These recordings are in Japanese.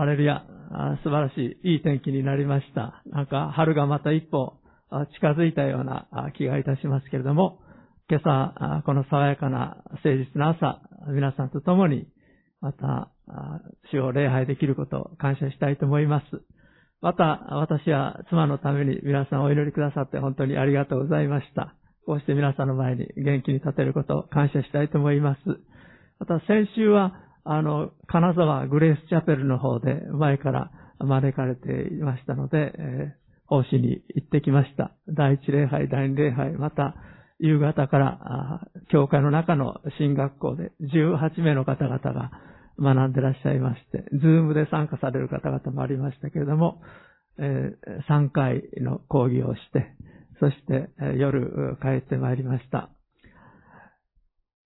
アレルヤ、素晴らしい、いい天気になりました。なんか、春がまた一歩近づいたような気がいたしますけれども、今朝、この爽やかな誠実な朝、皆さんと共に、また、主を礼拝できることを感謝したいと思います。また、私は妻のために皆さんお祈りくださって本当にありがとうございました。こうして皆さんの前に元気に立てることを感謝したいと思います。また先週は、あの、金沢グレースチャペルの方で前から招かれていましたので、えー、奉仕に行ってきました。第一礼拝、第二礼拝、また夕方から、教会の中の進学校で18名の方々が学んでらっしゃいまして、ズームで参加される方々もありましたけれども、え、3回の講義をして、そして、夜帰ってまいりました。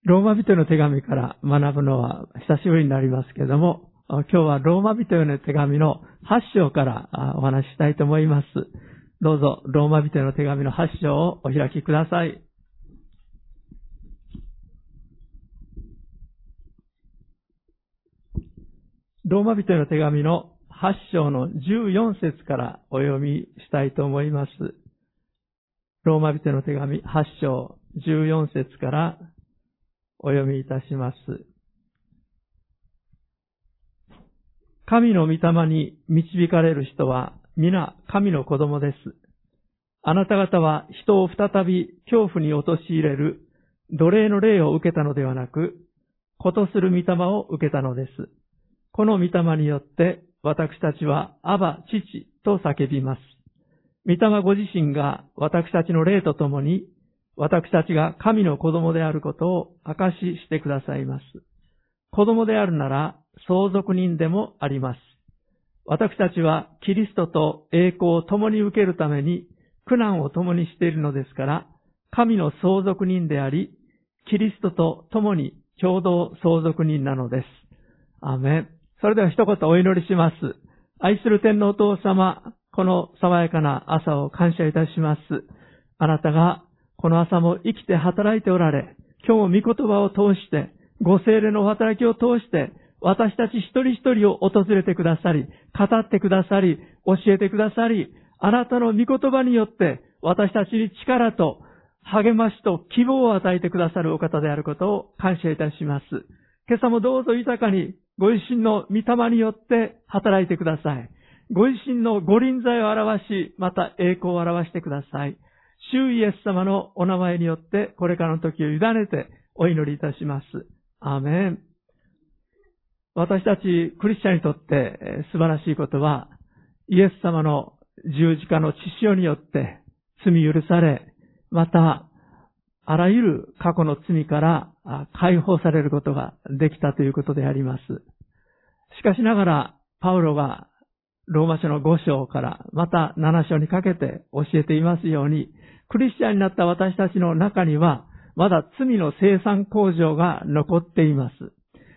ローマ人の手紙から学ぶのは久しぶりになりますけれども、今日はローマ人への手紙の8章からお話ししたいと思います。どうぞ、ローマ人への手紙の8章をお開きください。ローマ人への手紙の8章の14節からお読みしたいと思います。ローマ人への手紙8章14節からお読みいたします。神の御霊に導かれる人は皆神の子供です。あなた方は人を再び恐怖に陥れる奴隷の霊を受けたのではなく、ことする御霊を受けたのです。この御霊によって私たちはアバ父と叫びます。御霊ご自身が私たちの霊とともに私たちが神の子供であることを証ししてくださいます。子供であるなら相続人でもあります。私たちはキリストと栄光を共に受けるために苦難を共にしているのですから、神の相続人であり、キリストと共に共同相続人なのです。アメン。それでは一言お祈りします。愛する天皇お父様、この爽やかな朝を感謝いたします。あなたがこの朝も生きて働いておられ、今日も御言葉を通して、ご精霊の働きを通して、私たち一人一人を訪れてくださり、語ってくださり、教えてくださり、あなたの御言葉によって、私たちに力と励ましと希望を与えてくださるお方であることを感謝いたします。今朝もどうぞ豊かにご自身の御霊によって働いてください。ご自身のご臨在を表し、また栄光を表してください。主イエス様のお名前によってこれからの時を委ねてお祈りいたします。アーメン。私たちクリスチャンにとって素晴らしいことは、イエス様の十字架の血潮によって罪許され、また、あらゆる過去の罪から解放されることができたということであります。しかしながら、パウロがローマ書の5章からまた7章にかけて教えていますように、クリスチャンになった私たちの中には、まだ罪の生産工場が残っています。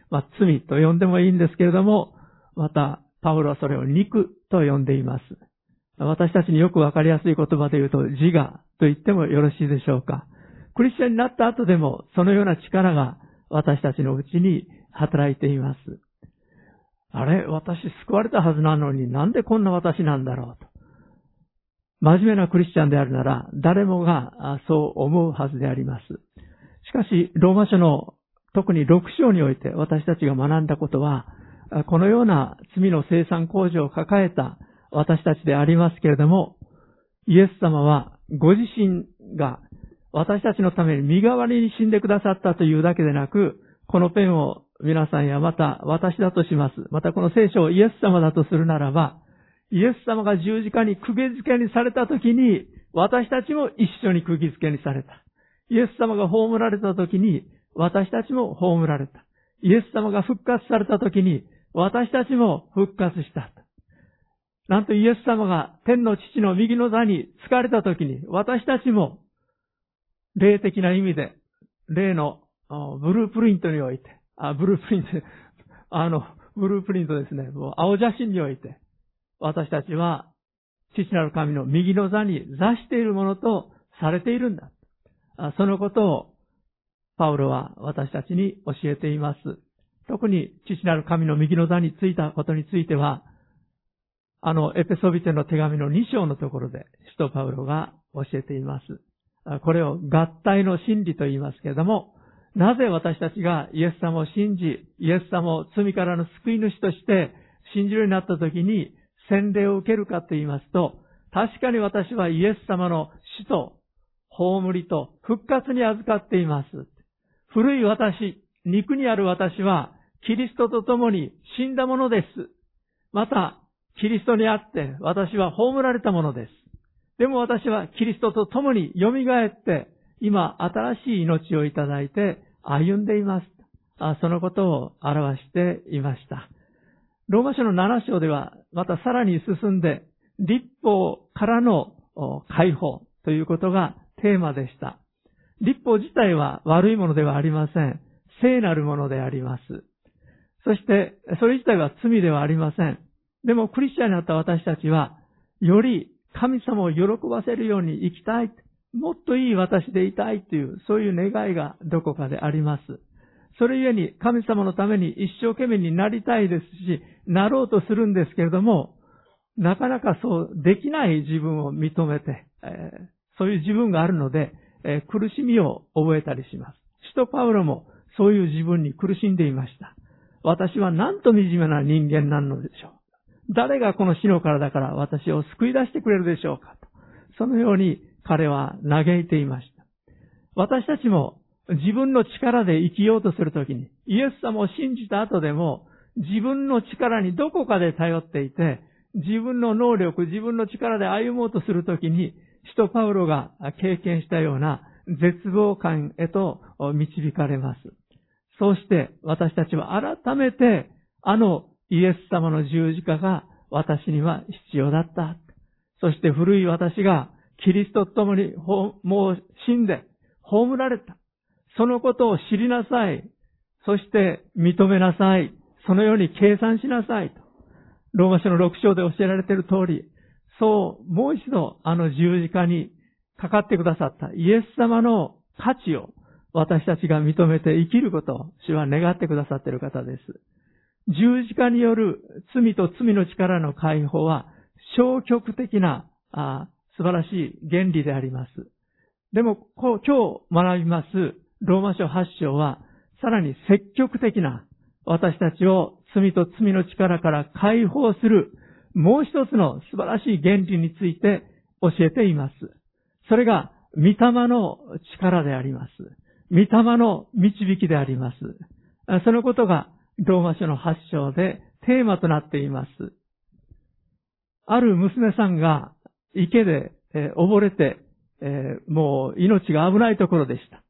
まあ、罪と呼んでもいいんですけれども、また、パウロはそれを肉と呼んでいます。私たちによくわかりやすい言葉で言うと、自我と言ってもよろしいでしょうか。クリスチャンになった後でも、そのような力が私たちのうちに働いています。あれ私救われたはずなのになんでこんな私なんだろうと。真面目なクリスチャンであるなら、誰もがそう思うはずであります。しかし、ローマ書の特に6章において私たちが学んだことは、このような罪の生産工場を抱えた私たちでありますけれども、イエス様はご自身が私たちのために身代わりに死んでくださったというだけでなく、このペンを皆さんやまた私だとします。またこの聖書をイエス様だとするならば、イエス様が十字架に釘付けにされた時に、私たちも一緒に釘付けにされた。イエス様が葬られた時に、私たちも葬られた。イエス様が復活された時に、私たちも復活した。なんとイエス様が天の父の右の座に疲れた時に、私たちも霊的な意味で、霊のブループリントにおいて、あ、ブループリント、あの、ブループリントですね、もう青写真において、私たちは、父なる神の右の座に座しているものとされているんだ。そのことを、パウロは私たちに教えています。特に父なる神の右の座についたことについては、あの、エペソビテの手紙の2章のところで、使徒パウロが教えています。これを合体の真理と言いますけれども、なぜ私たちがイエス様を信じ、イエス様を罪からの救い主として信じるようになった時に洗礼を受けるかと言いますと、確かに私はイエス様の死と葬りと復活に預かっています。古い私、肉にある私はキリストと共に死んだものです。また、キリストにあって私は葬られたものです。でも私はキリストと共に蘇って今新しい命をいただいて歩んでいます。そのことを表していました。ローマ書の7章ではまたさらに進んで立法からの解放ということがテーマでした。立法自体は悪いものではありません。聖なるものであります。そして、それ自体は罪ではありません。でも、クリスチャンになった私たちは、より神様を喜ばせるように生きたい。もっといい私でいたいという、そういう願いがどこかであります。それゆえに神様のために一生懸命になりたいですし、なろうとするんですけれども、なかなかそうできない自分を認めて、えー、そういう自分があるので、えー、苦しみを覚えたりします。使徒パウロもそういう自分に苦しんでいました。私はなんと惨めな人間なのでしょう。誰がこの死の体から私を救い出してくれるでしょうかと。そのように彼は嘆いていました。私たちも自分の力で生きようとするときに、イエス様を信じた後でも、自分の力にどこかで頼っていて、自分の能力、自分の力で歩もうとするときに、使徒パウロが経験したような絶望感へと導かれます。そうして私たちは改めてあのイエス様の十字架が私には必要だった。そして古い私がキリストと共にもう死んで葬られた。そのことを知りなさい。そして認めなさい。そのように計算しなさい。と。ローマ書の6章で教えられている通り、そう、もう一度あの十字架にかかってくださったイエス様の価値を私たちが認めて生きることを主は願ってくださっている方です。十字架による罪と罪の力の解放は消極的なあ素晴らしい原理であります。でも、今日学びますローマ書8章はさらに積極的な私たちを罪と罪の力から解放するもう一つの素晴らしい原理について教えています。それが、御霊の力であります。御霊の導きであります。そのことが、ローマ書の8章でテーマとなっています。ある娘さんが池で、えー、溺れて、えー、もう命が危ないところでした。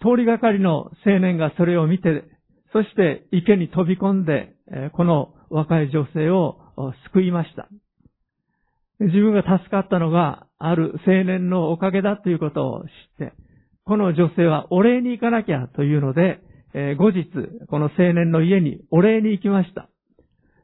通りがかりの青年がそれを見て、そして池に飛び込んで、えー、この若い女性を救いました。自分が助かったのがある青年のおかげだということを知って、この女性はお礼に行かなきゃというので、えー、後日、この青年の家にお礼に行きました。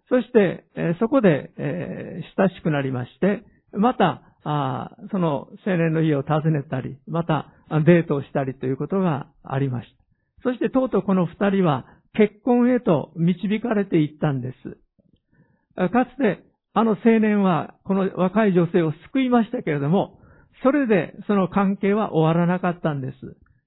そして、えー、そこで、えー、親しくなりまして、また、あその青年の家を訪ねたり、またデートをしたりということがありました。そしてとうとうこの二人は結婚へと導かれていったんです。かつて、あの青年は、この若い女性を救いましたけれども、それでその関係は終わらなかったんです。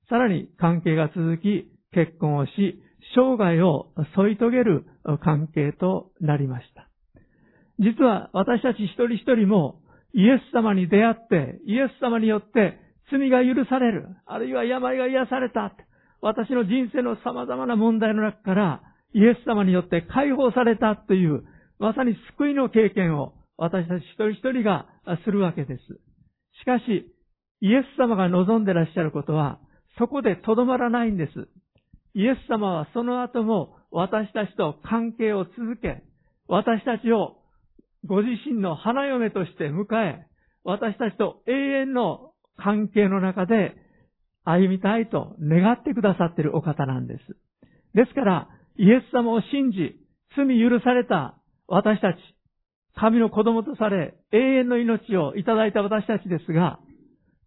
さらに関係が続き、結婚をし、生涯を添い遂げる関係となりました。実は私たち一人一人もイエス様に出会って、イエス様によって罪が許される、あるいは病が癒された、私の人生の様々な問題の中からイエス様によって解放されたというまさに救いの経験を私たち一人一人がするわけです。しかし、イエス様が望んでらっしゃることは、そこでとどまらないんです。イエス様はその後も私たちと関係を続け、私たちをご自身の花嫁として迎え、私たちと永遠の関係の中で歩みたいと願ってくださっているお方なんです。ですから、イエス様を信じ、罪許された私たち、神の子供とされ、永遠の命をいただいた私たちですが、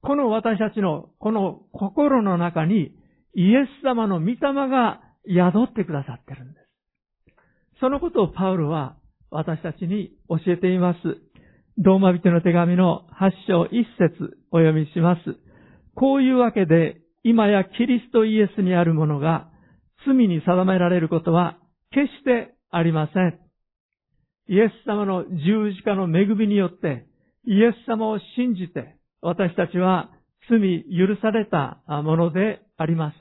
この私たちの、この心の中に、イエス様の御霊が宿ってくださってるんです。そのことをパウロは、私たちに教えています。ローマ人の手紙の8章1節お読みします。こういうわけで、今やキリストイエスにあるものが罪に定められることは決してありません。イエス様の十字架の恵みによって、イエス様を信じて、私たちは罪許されたものであります。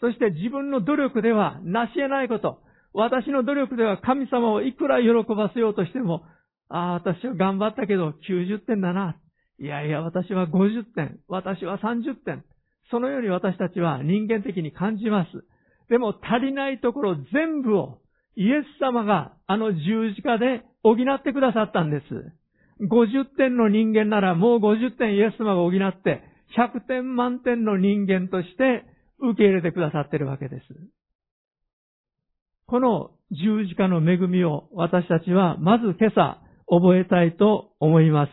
そして自分の努力では成し得ないこと、私の努力では神様をいくら喜ばせようとしても、ああ、私は頑張ったけど90点だな。いやいや、私は50点。私は30点。そのように私たちは人間的に感じます。でも足りないところ全部をイエス様があの十字架で補ってくださったんです。50点の人間ならもう50点イエス様が補って100点満点の人間として受け入れてくださってるわけです。この十字架の恵みを私たちはまず今朝覚えたいと思います。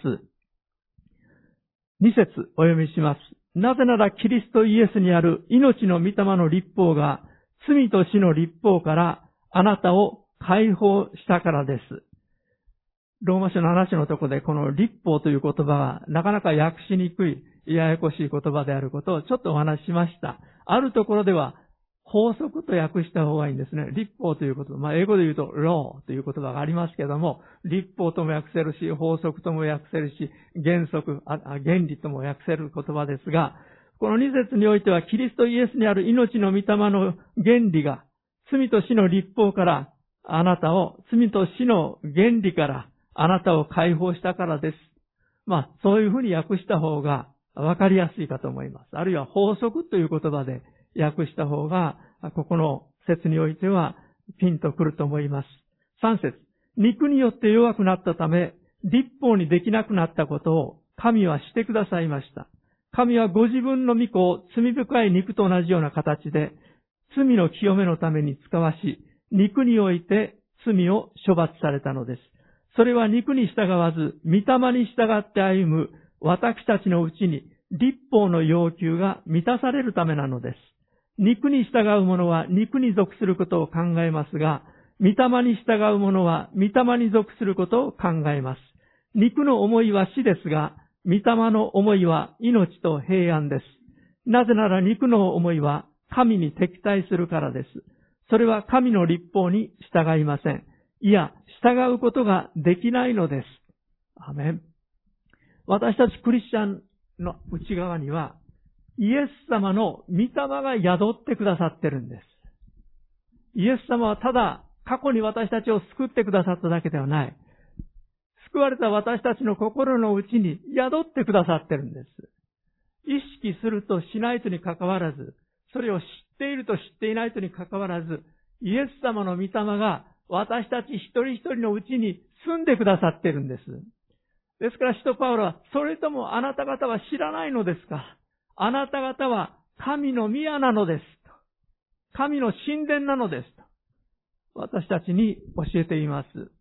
二節お読みします。なぜならキリストイエスにある命の御霊の立法が罪と死の立法からあなたを解放したからです。ローマ書の話のところでこの立法という言葉はなかなか訳しにくい、ややこしい言葉であることをちょっとお話ししました。あるところでは法則と訳した方がいいんですね。立法ということ。まあ、英語で言うと law という言葉がありますけども、立法とも訳せるし、法則とも訳せるし、原則、原理とも訳せる言葉ですが、この二節においては、キリストイエスにある命の御霊の原理が、罪と死の立法から、あなたを、罪と死の原理から、あなたを解放したからです。まあ、そういうふうに訳した方がわかりやすいかと思います。あるいは法則という言葉で訳した方が、ここの説においてはピンとくると思います。三節。肉によって弱くなったため、立法にできなくなったことを神はしてくださいました。神はご自分の御子を罪深い肉と同じような形で、罪の清めのために使わし、肉において罪を処罰されたのです。それは肉に従わず、御霊に従って歩む私たちのうちに立法の要求が満たされるためなのです。肉に従う者は肉に属することを考えますが、御霊に従う者は御霊に属することを考えます。肉の思いは死ですが、御霊の思いは命と平安です。なぜなら肉の思いは神に敵対するからです。それは神の立法に従いません。いや、従うことができないのです。アメン。私たちクリスチャンの内側には、イエス様の御霊が宿ってくださってるんです。イエス様はただ過去に私たちを救ってくださっただけではない。救われた私たちの心の内に宿ってくださってるんです。意識するとしないとに関わらず、それを知っていると知っていないとに関わらず、イエス様の御霊が私たち一人一人のうちに住んでくださってるんです。ですから、使徒パウロは、それともあなた方は知らないのですか？あなた方は神の宮なのです。神の神殿なのです。私たちに教えています。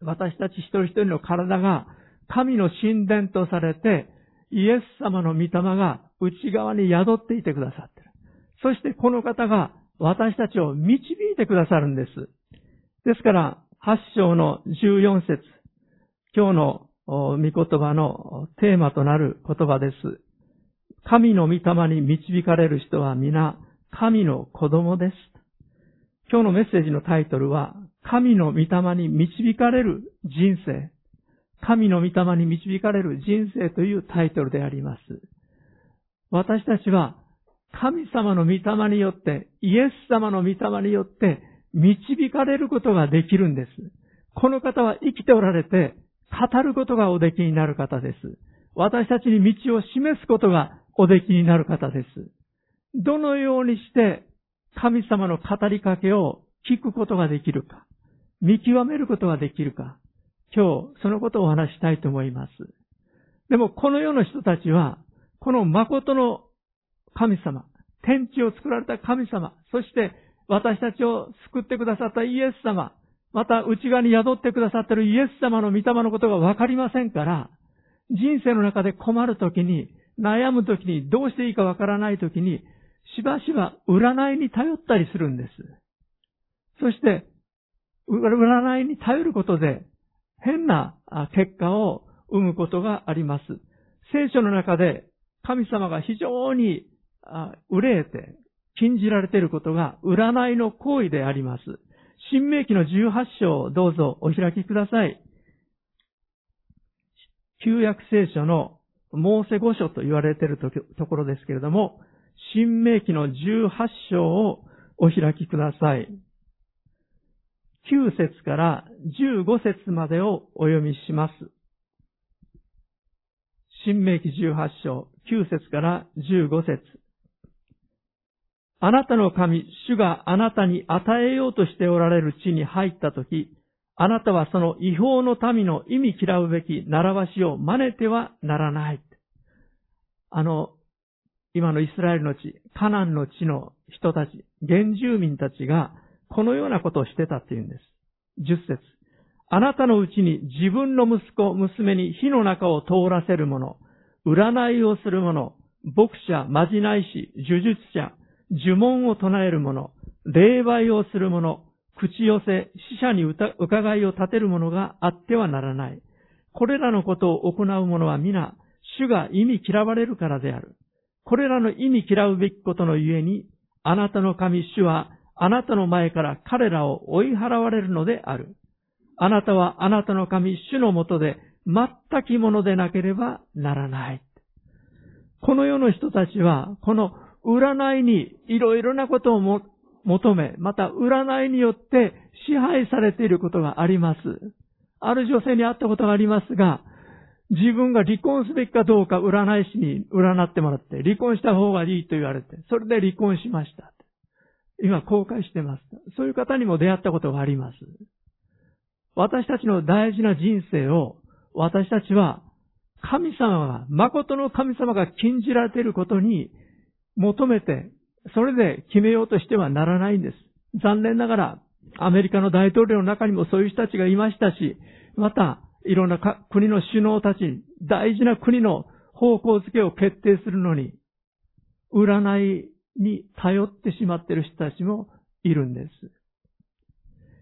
私たち一人一人の体が神の神殿とされて、イエス様の御霊が内側に宿っていてくださっている。そしてこの方が私たちを導いてくださるんです。ですから、8章の14節今日の御言葉のテーマとなる言葉です。神の御霊に導かれる人は皆神の子供です。今日のメッセージのタイトルは、神の御霊に導かれる人生。神の御霊に導かれる人生というタイトルであります。私たちは神様の御霊によって、イエス様の御霊によって導かれることができるんです。この方は生きておられて、語ることがおできになる方です。私たちに道を示すことがおできになる方です。どのようにして神様の語りかけを聞くことができるか、見極めることができるか、今日そのことをお話したいと思います。でもこの世の人たちは、この誠の神様、天地を作られた神様、そして私たちを救ってくださったイエス様、また内側に宿ってくださっているイエス様の御霊のことがわかりませんから、人生の中で困るときに、悩むときに、どうしていいかわからないときに、しばしば占いに頼ったりするんです。そして、占いに頼ることで変な結果を生むことがあります。聖書の中で神様が非常に憂えて禁じられていることが占いの行為であります。新明記の18章をどうぞお開きください。旧約聖書のモーセ五書と言われているところですけれども、新明記の18章をお開きください。9節から15節までをお読みします。新明記18章9節から15節あなたの神、主があなたに与えようとしておられる地に入ったとき、あなたはその違法の民の意味嫌うべき習わしを真似てはならない。あの、今のイスラエルの地、カナンの地の人たち、原住民たちが、このようなことをしてたっていうんです。十節。あなたのうちに自分の息子、娘に火の中を通らせる者、占いをする者、牧者、まじない師、呪術者、呪文を唱える者、霊媒をする者、口寄せ、死者に疑いを立てる者があってはならない。これらのことを行う者は皆、主が意味嫌われるからである。これらの意味嫌うべきことのゆえに、あなたの神主は、あなたの前から彼らを追い払われるのである。あなたはあなたの神主のもとで全きものでなければならない。この世の人たちは、この占いにいろいろなことをも求め、また占いによって支配されていることがあります。ある女性に会ったことがありますが、自分が離婚すべきかどうか占い師に占ってもらって、離婚した方がいいと言われて、それで離婚しました。今後悔してます。そういう方にも出会ったことがあります。私たちの大事な人生を、私たちは神様が、誠の神様が禁じられていることに求めて、それで決めようとしてはならないんです。残念ながら、アメリカの大統領の中にもそういう人たちがいましたし、また、いろんな国の首脳たち、大事な国の方向づけを決定するのに、占いに頼ってしまっている人たちもいるんです。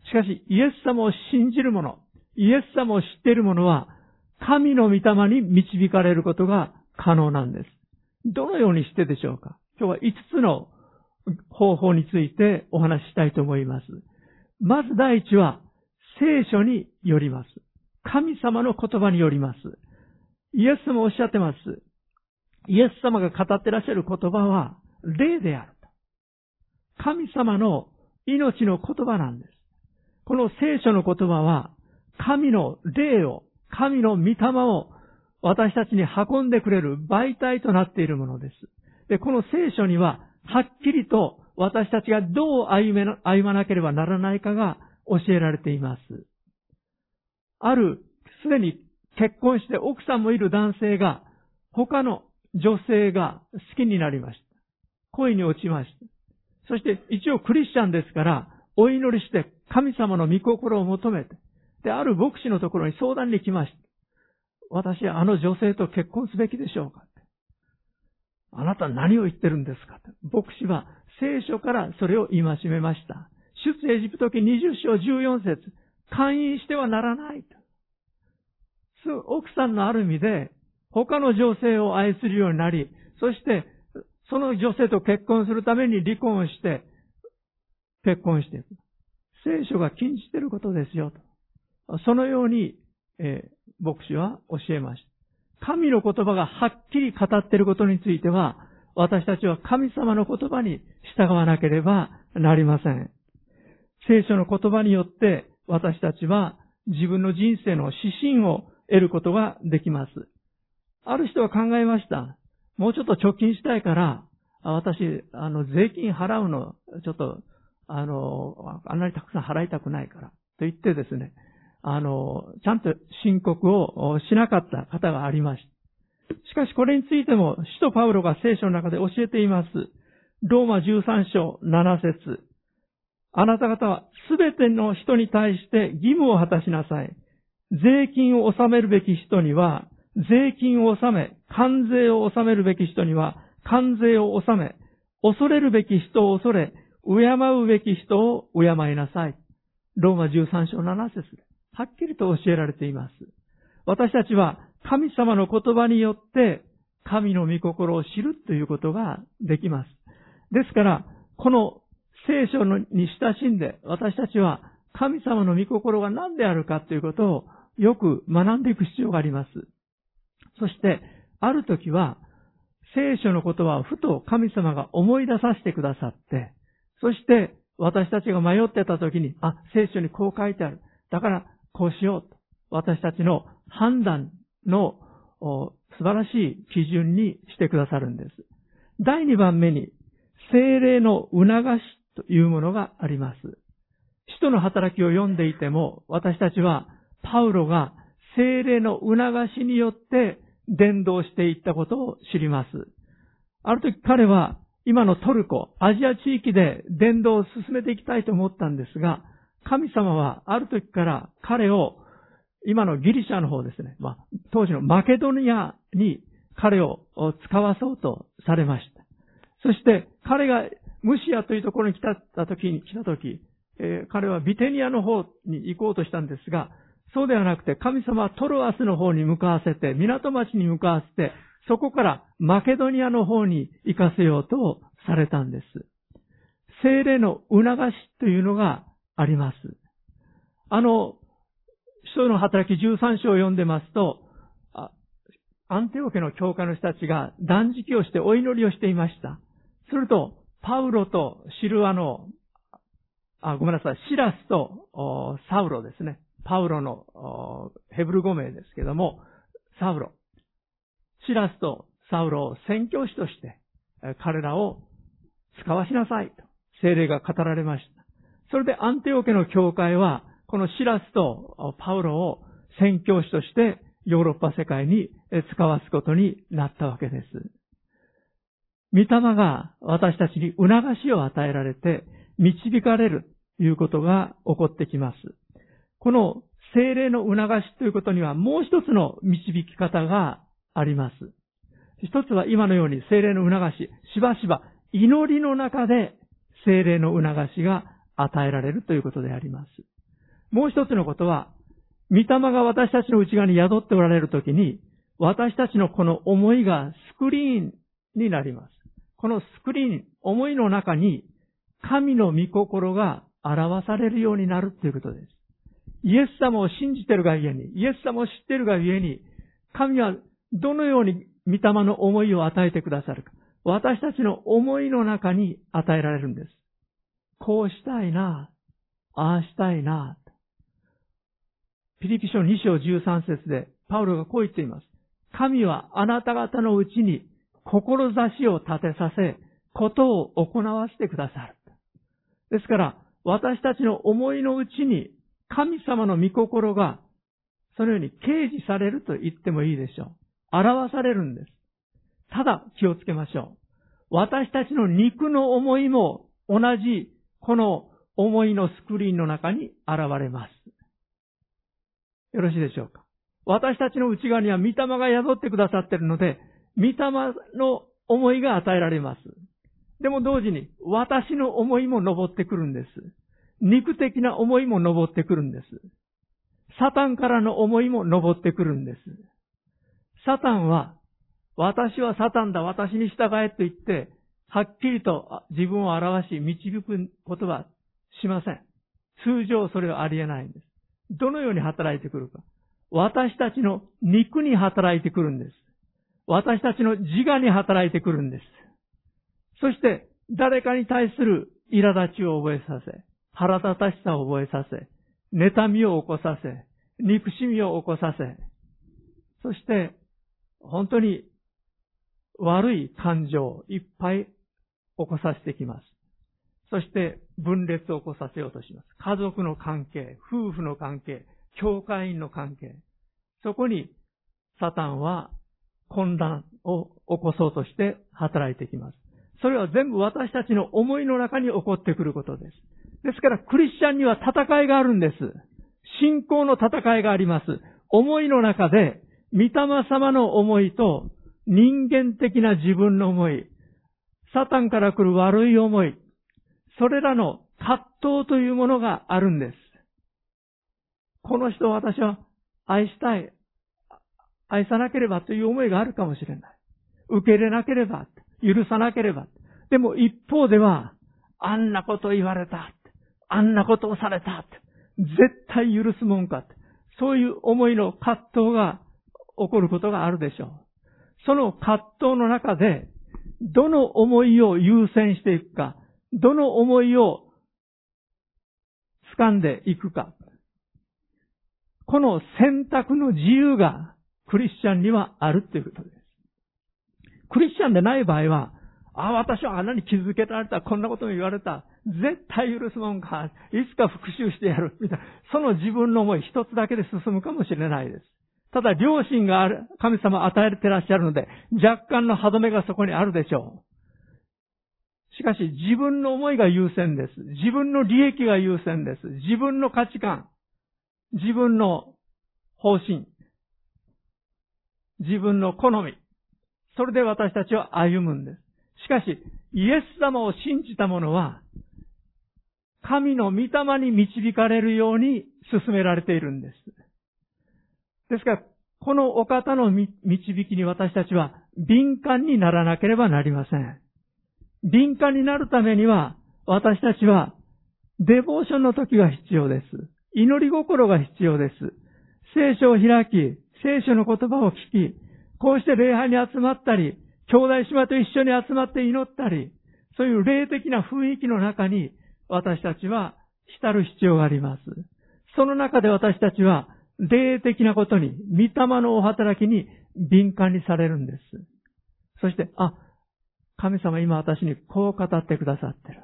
しかし、イエス様を信じる者、イエス様を知っている者は、神の御霊に導かれることが可能なんです。どのようにしてでしょうか？今日は5つの方法についてお話ししたいと思います。まず第一は、聖書によります。神様の言葉によります。イエスもおっしゃってます。イエス様が語ってらっしゃる言葉は、霊であると。神様の命の言葉なんです。この聖書の言葉は、神の霊を、神の御霊を私たちに運んでくれる媒体となっているものです。で、この聖書には、はっきりと私たちがどう歩め歩まなければならないかが教えられています。ある、すでに結婚して奥さんもいる男性が、他の女性が好きになりました。恋に落ちました。そして一応クリスチャンですから、お祈りして神様の御心を求めて、で、ある牧師のところに相談に来ました。私はあの女性と結婚すべきでしょうかあなた何を言ってるんですか？牧師は聖書からそれを戒めました。出エジプト記20章14節勧誘してはならないと。奥さんのある意味で他の女性を愛するようになり、そしてその女性と結婚するために離婚して、結婚していく。聖書が禁じていることですよと。そのように、えー、牧師は教えました。神の言葉がはっきり語っていることについては、私たちは神様の言葉に従わなければなりません。聖書の言葉によって私たちは自分の人生の指針を得ることができます。ある人は考えました。もうちょっと貯金したいから、私、あの、税金払うの、ちょっと、あの、あんなにたくさん払いたくないから、と言ってですね、あの、ちゃんと申告をしなかった方がありました。しかしこれについても、使徒パウロが聖書の中で教えています。ローマ13章7節あなた方はすべての人に対して義務を果たしなさい。税金を納めるべき人には、税金を納め、関税を納めるべき人には、関税を納め、恐れるべき人を恐れ、敬うべき人を敬いなさい。ローマ13章7節、はっきりと教えられています。私たちは神様の言葉によって神の御心を知るということができます。ですから、この聖書に親しんで私たちは神様の御心が何であるかということをよく学んでいく必要があります。そして、ある時は、聖書の言葉をふと神様が思い出させてくださって、そして私たちが迷ってた時に、あ、聖書にこう書いてある。だからこうしようと。私たちの判断の素晴らしい基準にしてくださるんです。第2番目に、精霊の促しというものがあります。使徒の働きを読んでいても、私たちはパウロが精霊の促しによって伝道していったことを知ります。ある時彼は今のトルコ、アジア地域で伝道を進めていきたいと思ったんですが、神様はある時から彼を今のギリシャの方ですね、まあ、当時のマケドニアに彼を使わそうとされました。そして彼がムシアというところに来た時に、来た時、えー、彼はビテニアの方に行こうとしたんですが、そうではなくて神様はトロアスの方に向かわせて、港町に向かわせて、そこからマケドニアの方に行かせようとされたんです。精霊の促しというのがあります。あの、使徒の働き13章を読んでますと、アンテオ家の教会の人たちが断食をしてお祈りをしていました。すると、パウロとシルアの、あ、ごめんなさい、シラスとサウロですね。パウロのヘブル語名ですけども、サウロ。シラスとサウロを宣教師として彼らを使わしなさいと精霊が語られました。それでアンテオ家の教会はこのシラスとパウロを宣教師としてヨーロッパ世界に使わすことになったわけです。御霊が私たちに促しを与えられて導かれるということが起こってきます。この精霊の促しということにはもう一つの導き方があります。一つは今のように精霊の促し、しばしば祈りの中で精霊の促しが与えられるということであります。もう一つのことは、御霊が私たちの内側に宿っておられるときに、私たちのこの思いがスクリーンになります。このスクリーン、思いの中に神の御心が表されるようになるということです。イエス様を信じているがゆえに、イエス様を知っているがゆえに、神はどのように御霊の思いを与えてくださるか。私たちの思いの中に与えられるんです。こうしたいな、ああしたいな。ピリピ書2章13節で、パウロがこう言っています。神はあなた方のうちに志を立てさせ、ことを行わせてくださる。ですから、私たちの思いのうちに神様の御心が、そのように掲示されると言ってもいいでしょう。表されるんです。ただ気をつけましょう。私たちの肉の思いも同じこの思いのスクリーンの中に現れます。よろしいでしょうか？私たちの内側には御霊が宿ってくださっているので、御霊の思いが与えられます。でも同時に私の思いも登ってくるんです。肉的な思いも登ってくるんです。サタンからの思いも登ってくるんです。サタンは、私はサタンだ、私に従えと言って、はっきりと自分を表し導くことはしません。通常それはありえないんです。どのように働いてくるか。私たちの肉に働いてくるんです。私たちの自我に働いてくるんです。そして、誰かに対する苛立ちを覚えさせ、腹立たしさを覚えさせ、妬みを起こさせ、憎しみを起こさせ、そして、本当に悪い感情をいっぱい起こさせてきます。そして分裂を起こさせようとします。家族の関係、夫婦の関係、教会員の関係。そこにサタンは混乱を起こそうとして働いてきます。それは全部私たちの思いの中に起こってくることです。ですから、クリスチャンには戦いがあるんです。信仰の戦いがあります。思いの中で、御霊様の思いと人間的な自分の思い、サタンから来る悪い思い、それらの葛藤というものがあるんです。この人を私は愛したい、愛さなければという思いがあるかもしれない。受け入れなければ、許さなければ。でも一方では、あんなこと言われた。あんなことをされた。絶対許すもんか。そういう思いの葛藤が起こることがあるでしょう。その葛藤の中で、どの思いを優先していくか、どの思いを掴んでいくか。この選択の自由がクリスチャンにはあるということです。クリスチャンでない場合は、ああ、私はあんなに気づけられた、こんなことも言われた、絶対許すもんか、いつか復讐してやる、みたいな、その自分の思い一つだけで進むかもしれないです。ただ、良心がある、神様与えてらっしゃるので、若干の歯止めがそこにあるでしょう。しかし、自分の思いが優先です。自分の利益が優先です。自分の価値観、自分の方針、自分の好み、それで私たちは歩むんです。しかし、イエス様を信じた者は、神の御霊に導かれるように進められているんです。ですから、このお方の導きに私たちは敏感にならなければなりません。敏感になるためには、私たちは、デボーションの時が必要です。祈り心が必要です。聖書を開き、聖書の言葉を聞き、こうして礼拝に集まったり、兄弟姉妹と一緒に集まって祈ったり、そういう霊的な雰囲気の中に私たちは浸る必要があります。その中で私たちは霊的なことに、御霊のお働きに敏感にされるんです。そして、あ、神様今私にこう語ってくださってる。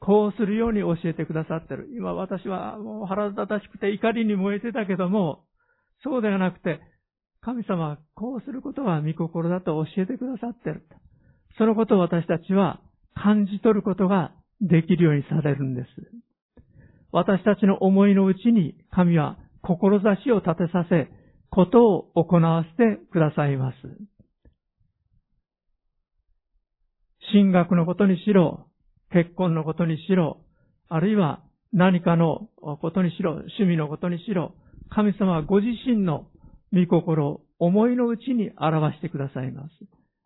こうするように教えてくださってる。今私はもう腹立たしくて怒りに燃えてたけども、そうではなくて、神様はこうすることは御心だと教えてくださってる。そのことを私たちは感じ取ることができるようにされるんです。私たちの思いのうちに神は志を立てさせ、ことを行わせてくださいます。進学のことにしろ、結婚のことにしろ、あるいは何かのことにしろ、趣味のことにしろ、神様はご自身の御心を思いのうちに表してくださいます。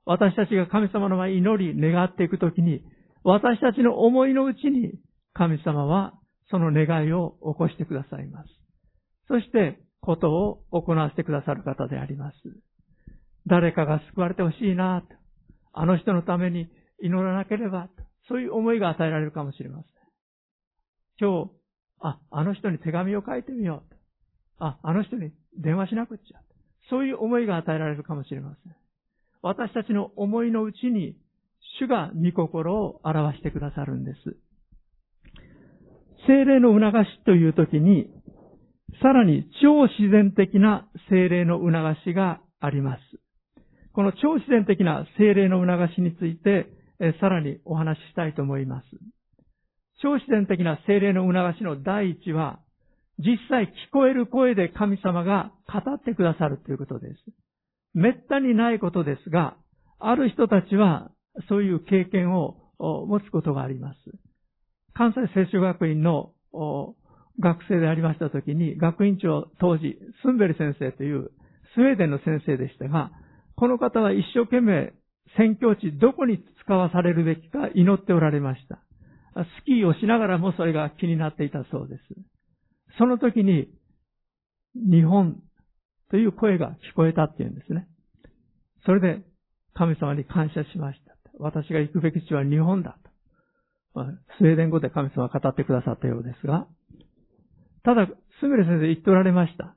私たちが神様の前に祈り、願っていくときに、私たちの思いのうちに神様はその願いを起こしてくださいます。そして、ことを行わせてくださる方であります。誰かが救われてほしいなと。あの人のために祈らなければと。そういう思いが与えられるかもしれません。今日、あ、あの人に手紙を書いてみようと。あ、あの人に電話しなくっちゃ。そういう思いが与えられるかもしれません。私たちの思いのうちに、主が御心を表してくださるんです。精霊の促しという時に、さらに超自然的な精霊の促しがあります。この超自然的な精霊の促しについて、さらにお話ししたいと思います。超自然的な精霊の促しの第一は、実際聞こえる声で神様が語ってくださるということです。めったにないことですが、ある人たちはそういう経験を持つことがあります。関西聖書学院の学生でありましたときに、学院長当時、スンベリ先生というスウェーデンの先生でしたが、この方は一生懸命宣教地どこに使わされるべきか祈っておられました。スキーをしながらもそれが気になっていたそうです。その時に、日本という声が聞こえたっていうんですね。それで神様に感謝しました。私が行くべき地は日本だと。スウェーデン語で神様は語ってくださったようですが、ただ、すぐれ先生言っておられました。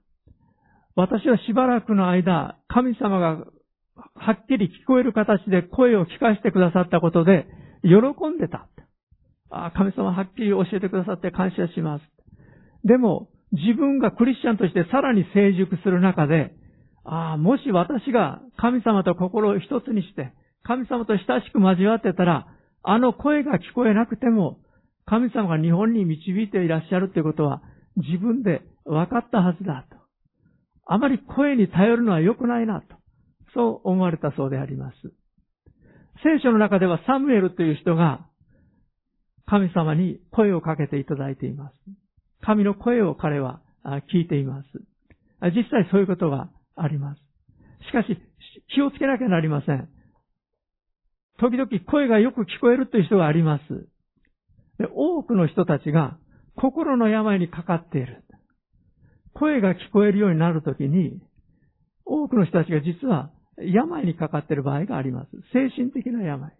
私はしばらくの間、神様がはっきり聞こえる形で声を聞かせてくださったことで、喜んでた。あ神様はっきり教えてくださって感謝します。でも、自分がクリスチャンとしてさらに成熟する中で、ああ、もし私が神様と心を一つにして、神様と親しく交わってたら、あの声が聞こえなくても、神様が日本に導いていらっしゃるということは、自分で分かったはずだと。あまり声に頼るのは良くないなと。そう思われたそうであります。聖書の中ではサムエルという人が神様に声をかけていただいています。神の声を彼は聞いています。実際そういうことがあります。しかし、気をつけなきゃなりません。時々声がよく聞こえるという人があります。多くの人たちが心の病にかかっている。声が聞こえるようになるときに、多くの人たちが実は病にかかっている場合があります。精神的な病。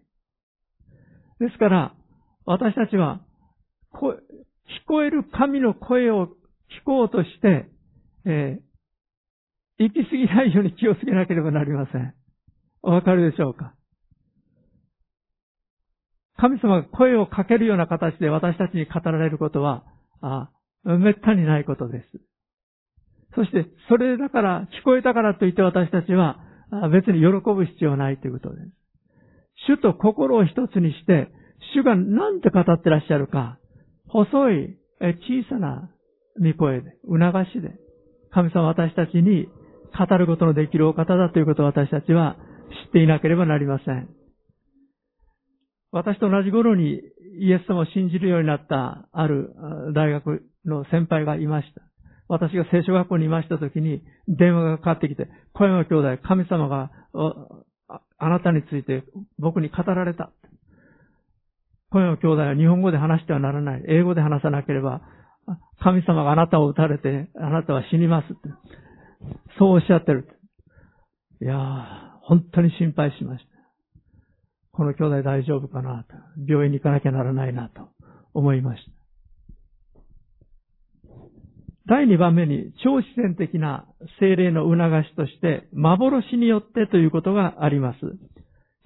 ですから、私たちは、聞こえる神の声を聞こうとして、えー、行き過ぎないように気をつけなければなりません。お分かるでしょうか？神様が声をかけるような形で私たちに語られることは、あめったにないことです。そして、それだから、聞こえたからといって私たちは、別に喜ぶ必要はないということです。主と心を一つにして、主が何て語ってらっしゃるか、細い、小さな見声で、促しで、神様私たちに語ることのできるお方だということを私たちは知っていなければなりません。私と同じ頃にイエス様を信じるようになったある大学の先輩がいました。私が聖書学校にいました時に電話がかかってきて、小山兄弟、神様があなたについて僕に語られた。小山兄弟は日本語で話してはならない。英語で話さなければ、神様があなたを撃たれて、あなたは死にますって。そうおっしゃってる。いやー、本当に心配しました。この兄弟大丈夫かなと。病院に行かなきゃならないなと思いました。第2番目に超自然的な精霊の促しとして幻によってということがあります。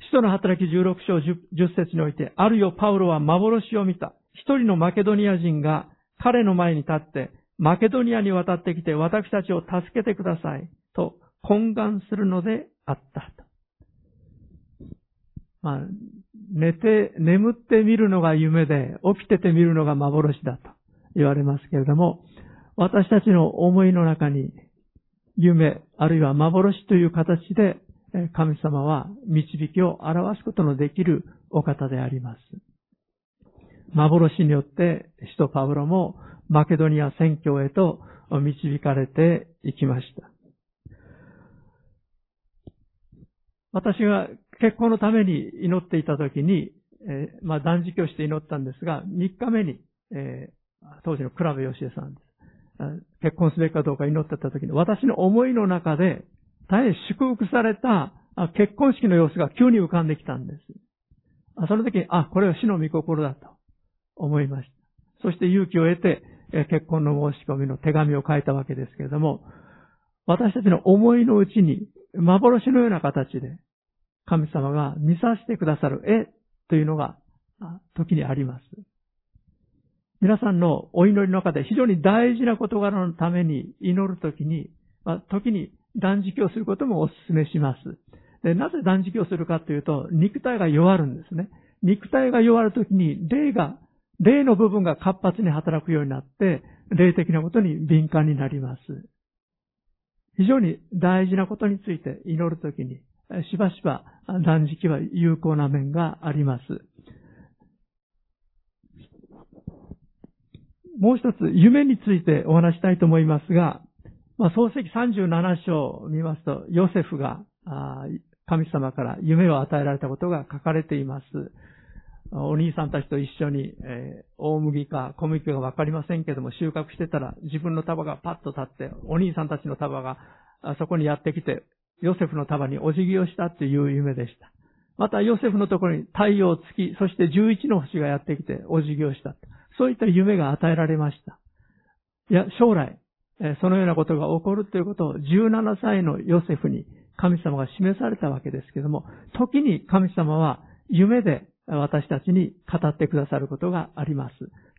使徒の働き16章 10, 節において、あるよパウロは幻を見た。一人のマケドニア人が彼の前に立って、マケドニアに渡ってきて私たちを助けてください。と懇願するのであった。まあ、寝て、眠って見るのが夢で、起きてて見るのが幻だと言われますけれども、私たちの思いの中に夢、あるいは幻という形で神様は導きを表すことのできるお方であります。幻によって使徒パウロもマケドニア宣教へと導かれていきました。私が結婚のために祈っていたときに、えー、まあ断食をして祈ったんですが、3日目に、えー、当時の倉部義恵さんです。結婚すべきかどうか祈ってた時に、私の思いの中で、大変祝福された結婚式の様子が急に浮かんできたんです。その時に、あ、これは死の御心だと思いました。そして勇気を得て、結婚の申し込みの手紙を書いたわけですけれども、私たちの思いのうちに、幻のような形で、神様が見させてくださる絵というのが、時にあります。皆さんのお祈りの中で非常に大事な事柄のために祈るときに、まあ、時に断食をすることもお勧めします。でなぜ断食をするかというと、肉体が弱るんですね。肉体が弱るときに、霊が、霊の部分が活発に働くようになって、霊的なことに敏感になります。非常に大事なことについて祈るときに、しばしば断食は有効な面があります。もう一つ、夢についてお話したいと思いますが、まあ、創世記37章を見ますと、ヨセフが神様から夢を与えられたことが書かれています。お兄さんたちと一緒に、えー、大麦か小麦かがわかりませんけども、収穫してたら自分の束がパッと立って、お兄さんたちの束がそこにやってきて、ヨセフの束にお辞儀をしたという夢でした。また、ヨセフのところに太陽、月、そして11の星がやってきてお辞儀をした。そういった夢が与えられました。いや、将来、そのようなことが起こるということを17歳のヨセフに神様が示されたわけですけども、時に神様は夢で私たちに語ってくださることがあります。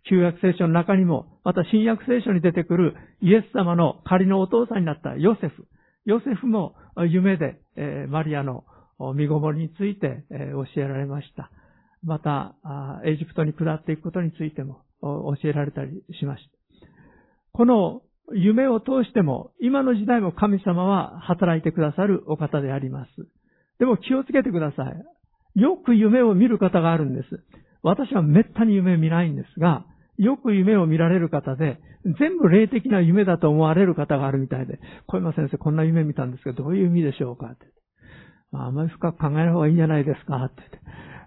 旧約聖書の中にも、また新約聖書に出てくるイエス様の仮のお父さんになったヨセフ。ヨセフも夢でマリアの身ごもりについて教えられました。また、エジプトに下っていくことについても教えられたりしました。この夢を通しても、今の時代も神様は働いてくださるお方であります。でも気をつけてください。よく夢を見る方があるんです。私は滅多に夢を見ないんですが、よく夢を見られる方で、全部霊的な夢だと思われる方があるみたいで、小山先生こんな夢見たんですけど、どういう意味でしょうか？って。あ、まり深く考えない方がいいんじゃないですか？って。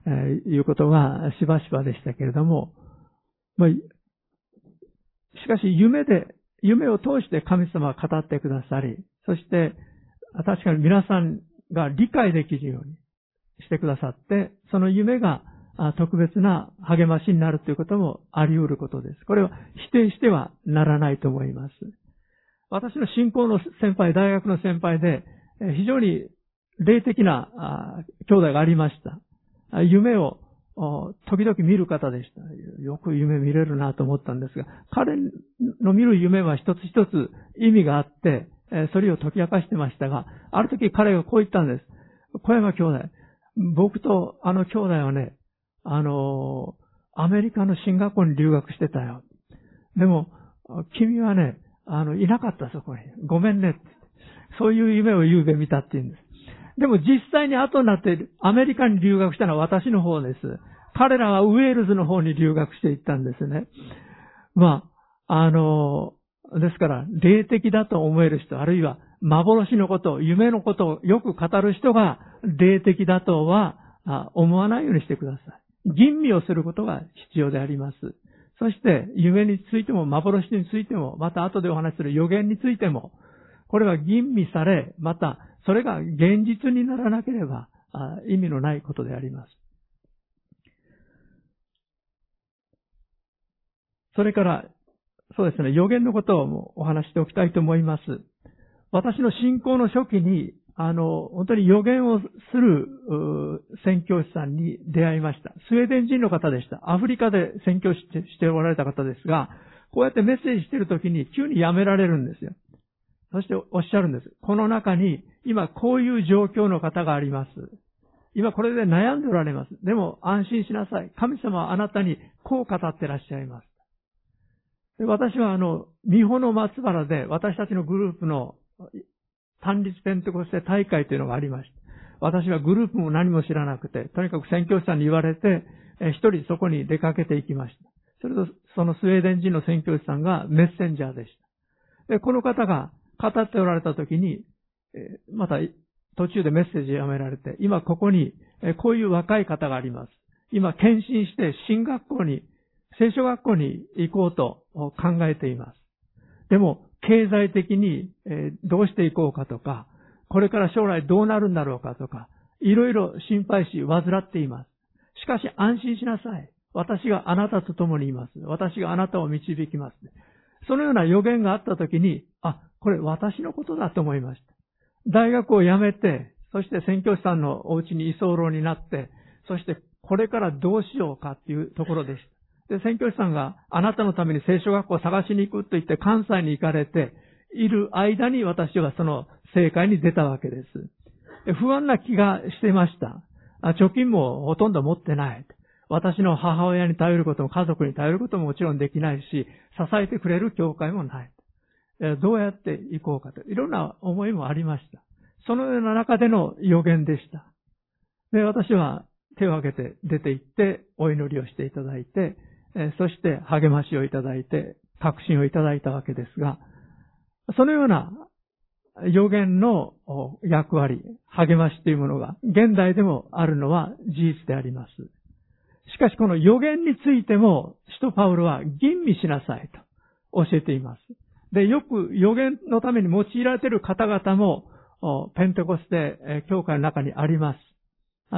えー、いうことがしばしばでしたけれども、まあ、しかし夢で、夢を通して神様は語ってくださり、そして、確かに皆さんが理解できるようにしてくださって、その夢が特別な励ましになるということもあり得ることです。これは否定してはならないと思います。私の信仰の先輩、大学の先輩で、非常に霊的な兄弟がありました。夢を時々見る方でした。よく夢見れるなと思ったんですが、彼の見る夢は一つ一つ意味があって、それを解き明かしてましたが、ある時彼がこう言ったんです。小山兄弟、僕とあの兄弟はね、あの、アメリカの進学校に留学してたよ。でも、君はね、あの、いなかったそこに。ごめんね。そういう夢を夕べ見たって言うんです。でも実際に後になってアメリカに留学したのは私の方です。彼らはウェールズの方に留学していったんですね。まあ、あの、ですから、霊的だと思える人、あるいは幻のこと、夢のことをよく語る人が霊的だとは思わないようにしてください。吟味をすることが必要であります。そして、夢についても、幻についても、また後でお話しする予言についても、これは吟味され、また、それが現実にならなければ、意味のないことであります。それから、そうですね、予言のことをお話しておきたいと思います。私の信仰の初期に、あの、本当に予言をする宣教師さんに出会いました。スウェーデン人の方でした。アフリカで宣教師しておられた方ですが、こうやってメッセージしてるときに急にやめられるんですよ。そしておっしゃるんです。この中に今こういう状況の方があります。今これで悩んでおられます。でも安心しなさい。神様はあなたにこう語ってらっしゃいます。で私はあの、美穂の松原で私たちのグループの単立ペンテコステ大会というのがありました。私はグループも何も知らなくて、とにかく宣教師さんに言われて、一人そこに出かけていきました。それと、そのスウェーデン人の宣教師さんがメッセンジャーでした。で、この方が語っておられた時に、また途中でメッセージやめられて、今ここにこういう若い方があります。今献身して進学校に、聖書学校に行こうと考えています。でも、経済的にどうしていこうかとか、これから将来どうなるんだろうかとか、いろいろ心配し、患っています。しかし安心しなさい。私があなたと共にいます。私があなたを導きます。そのような予言があったときに、あ、これ私のことだと思いました。大学を辞めて、そして宣教師さんのお家に居候になって、そしてこれからどうしようかっていうところでした。で、宣教師さんがあなたのために聖書学校を探しに行くと言って関西に行かれている間に私はその正解に出たわけです。で不安な気がしてました。貯金もほとんど持ってない。私の母親に頼ることも家族に頼ることももちろんできないし、支えてくれる教会もない。どうやって行こうかと。いろんな思いもありました。そのような中での予言でした。で、私は手を挙げて出て行ってお祈りをしていただいて、そして励ましをいただいて、確信をいただいたわけですが、そのような予言の役割、励ましというものが現代でもあるのは事実であります。しかしこの予言についても、使徒パウロは吟味しなさいと教えています。で、よく予言のために用いられている方々も、ペンテコステ教会の中にあります。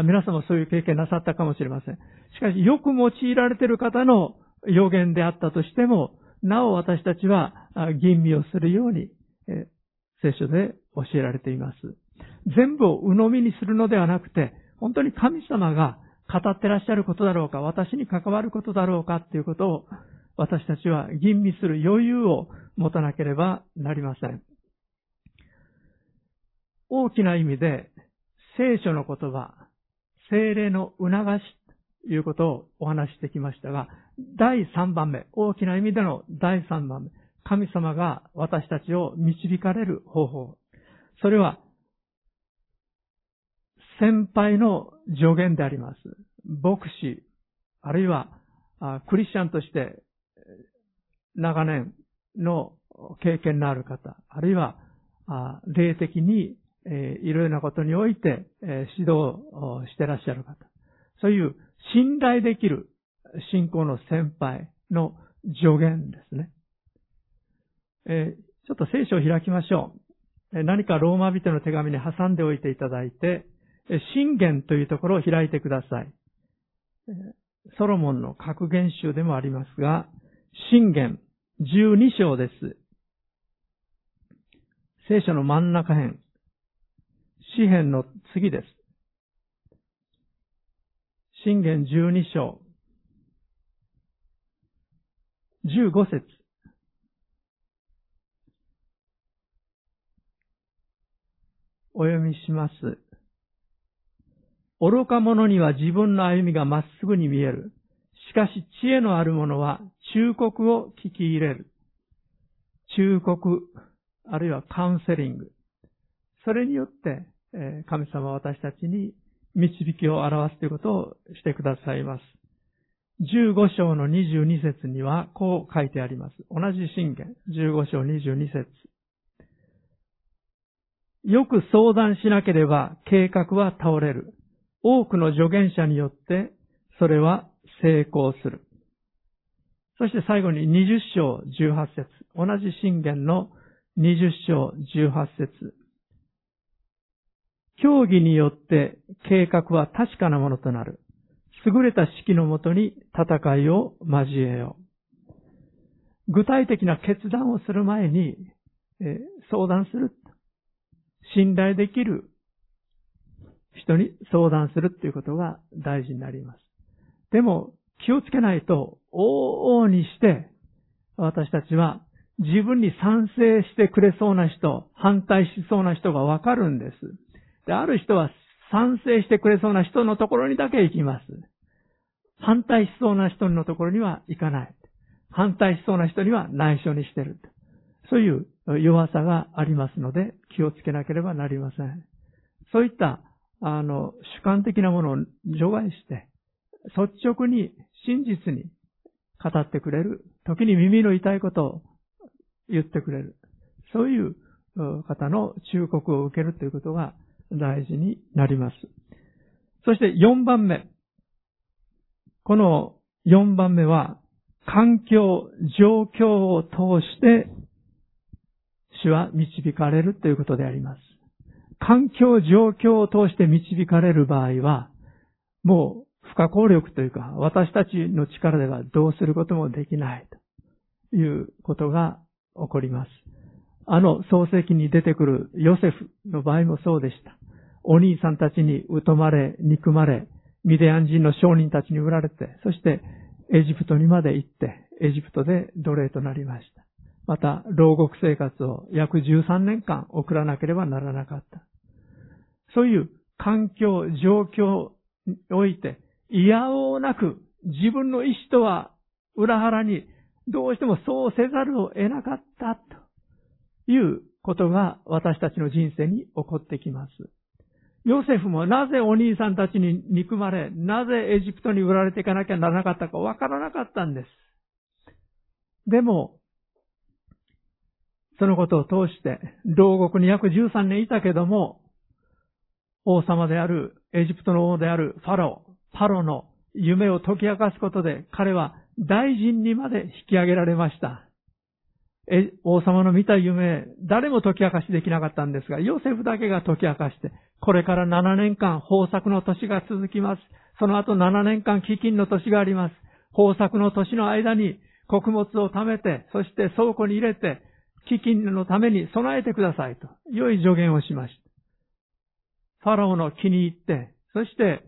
皆さんもそういう経験なさったかもしれません。しかし、よく用いられている方の予言であったとしても、なお私たちは吟味をするように、聖書で教えられています。全部を鵜呑みにするのではなくて、本当に神様が語ってらっしゃることだろうか、私に関わることだろうかっていうことを、私たちは吟味する余裕を持たなければなりません。大きな意味で、聖書の言葉、精霊の促しということをお話してきましたが、第3番目、大きな意味での第3番目、神様が私たちを導かれる方法。それは、先輩の助言であります。牧師、あるいはクリスチャンとして長年の経験のある方、あるいは、霊的に、え、いろいろなことにおいて、え、指導してらっしゃる方。そういう信頼できる信仰の先輩の助言ですね。え、ちょっと聖書を開きましょう。何かローマ人の手紙に挟んでおいていただいて、信玄というところを開いてください。ソロモンの格言集でもありますが、信玄12章です。聖書の真ん中辺、詩篇の次です。信玄12章、15節お読みします。愚か者には自分の歩みがまっすぐに見える。しかし知恵のある者は忠告を聞き入れる。忠告、あるいはカウンセリング。それによって、神様は私たちに導きを表すということをしてくださいます。15章の22節にはこう書いてあります。同じ信玄、15章22節よく相談しなければ計画は倒れる。多くの助言者によってそれは成功する。そして最後に20章18節同じ信玄の20章18節競技によって計画は確かなものとなる。優れた指揮のもとに戦いを交えよう。具体的な決断をする前に、え相談する。信頼できる人に相談するっていうことが大事になります。でも気をつけないと、往々にして私たちは自分に賛成してくれそうな人、反対しそうな人がわかるんです。で、ある人は賛成してくれそうな人のところにだけ行きます。反対しそうな人のところには行かない。反対しそうな人には内緒にしてる。そういう弱さがありますので気をつけなければなりません。そういった、あの、主観的なものを除外して、率直に真実に語ってくれる。時に耳の痛いことを言ってくれる。そういう方の忠告を受けるということが大事になります。そして4番目。この4番目は、環境、状況を通して主は導かれるということであります。環境、状況を通して導かれる場合は、もう不可抗力というか、私たちの力ではどうすることもできないということが起こります。あの創世記に出てくるヨセフの場合もそうでした。お兄さんたちに疎まれ、憎まれ、ミディアン人の商人たちに売られて、そしてエジプトにまで行って、エジプトで奴隷となりました。また、牢獄生活を約13年間送らなければならなかった。そういう環境、状況において、嫌おうなく自分の意志とは裏腹にどうしてもそうせざるを得なかったということが私たちの人生に起こってきます。ヨセフもなぜお兄さんたちに憎まれ、なぜエジプトに売られていかなきゃならなかったかわからなかったんです。でも、そのことを通して、牢獄に約13年いたけども、王様である、エジプトの王であるファロー、パロの夢を解き明かすことで、彼は大臣にまで引き上げられました。王様の見た夢、誰も解き明かしできなかったんですが、ヨセフだけが解き明かして、これから7年間豊作の年が続きます。その後7年間飢饉の年があります。豊作の年の間に穀物を貯めて、そして倉庫に入れて、飢饉のために備えてくださいと、良い助言をしました。ファラオの気に入って、そして、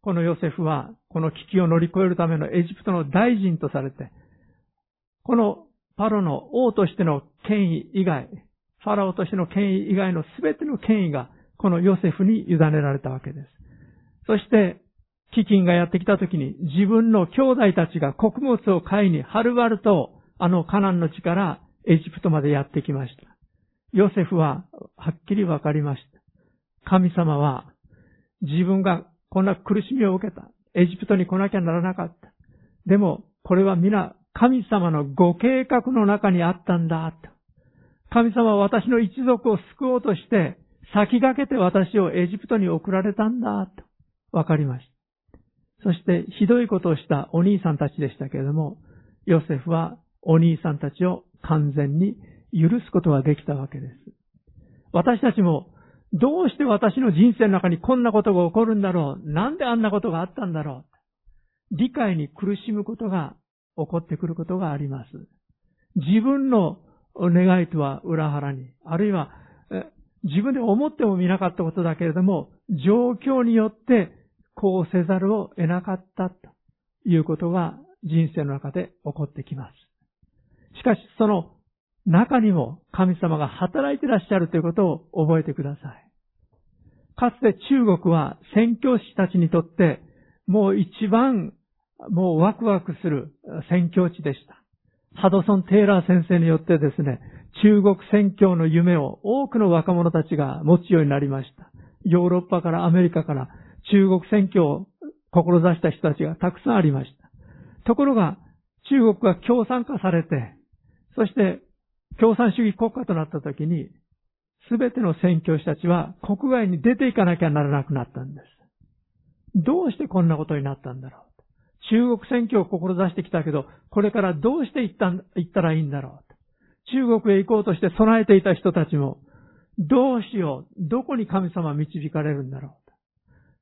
このヨセフは、この危機を乗り越えるためのエジプトの大臣とされて、このパロの王としての権威以外、ファラオとしての権威以外の全ての権威がこのヨセフに委ねられたわけです。そして、飢饉がやってきた時に自分の兄弟たちが穀物を買いにはるばるとあのカナンの地からエジプトまでやってきました。ヨセフははっきりわかりました。神様は自分がこんな苦しみを受けた。エジプトに来なきゃならなかった。でも、これは皆神様のご計画の中にあったんだ。神様は私の一族を救おうとして、先駆けて私をエジプトに送られたんだ。と、わかりました。そして、ひどいことをしたお兄さんたちでしたけれども、ヨセフはお兄さんたちを完全に許すことができたわけです。私たちも、どうして私の人生の中にこんなことが起こるんだろうなんであんなことがあったんだろう理解に苦しむことが起こってくることがあります。自分の願いとは裏腹に、あるいは自分で思ってもみなかったことだけれども、状況によってこうせざるを得なかったということが人生の中で起こってきます。しかし、その中にも神様が働いてらっしゃるということを覚えてください。かつて中国は宣教師たちにとってもう一番もうワクワクする宣教地でした。ハドソン・テイラー先生によってですね、中国宣教の夢を多くの若者たちが持つようになりました。ヨーロッパからアメリカから中国宣教を志した人たちがたくさんありました。ところが、中国が共産化されて、そして共産主義国家となった時に、すべての宣教師たちは国外に出ていかなきゃならなくなったんです。どうしてこんなことになったんだろう。中国宣教を志してきたけど、これからどうして行った行ったらいいんだろう。中国へ行こうとして備えていた人たちも、どうしよう、どこに神様導かれるんだろ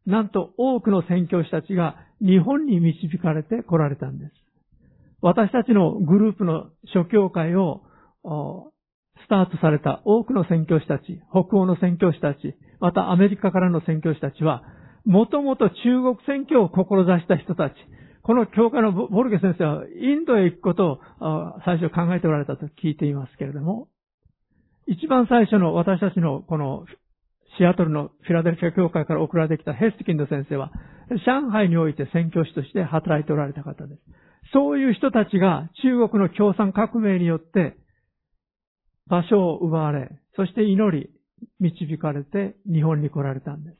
う。なんと多くの宣教師たちが日本に導かれて来られたんです。私たちのグループの諸教会をスタートされた多くの宣教師たち、北欧の宣教師たち、またアメリカからの宣教師たちは、もともと中国宣教を志した人たち、この教会のボルゲ先生はインドへ行くことを最初考えておられたと聞いていますけれども、一番最初の私たちのこのシアトルのフィラデルフィア教会から送られてきたヘスティキンド先生は、上海において宣教師として働いておられた方です。そういう人たちが中国の共産革命によって場所を奪われ、そして祈り、導かれて日本に来られたんです。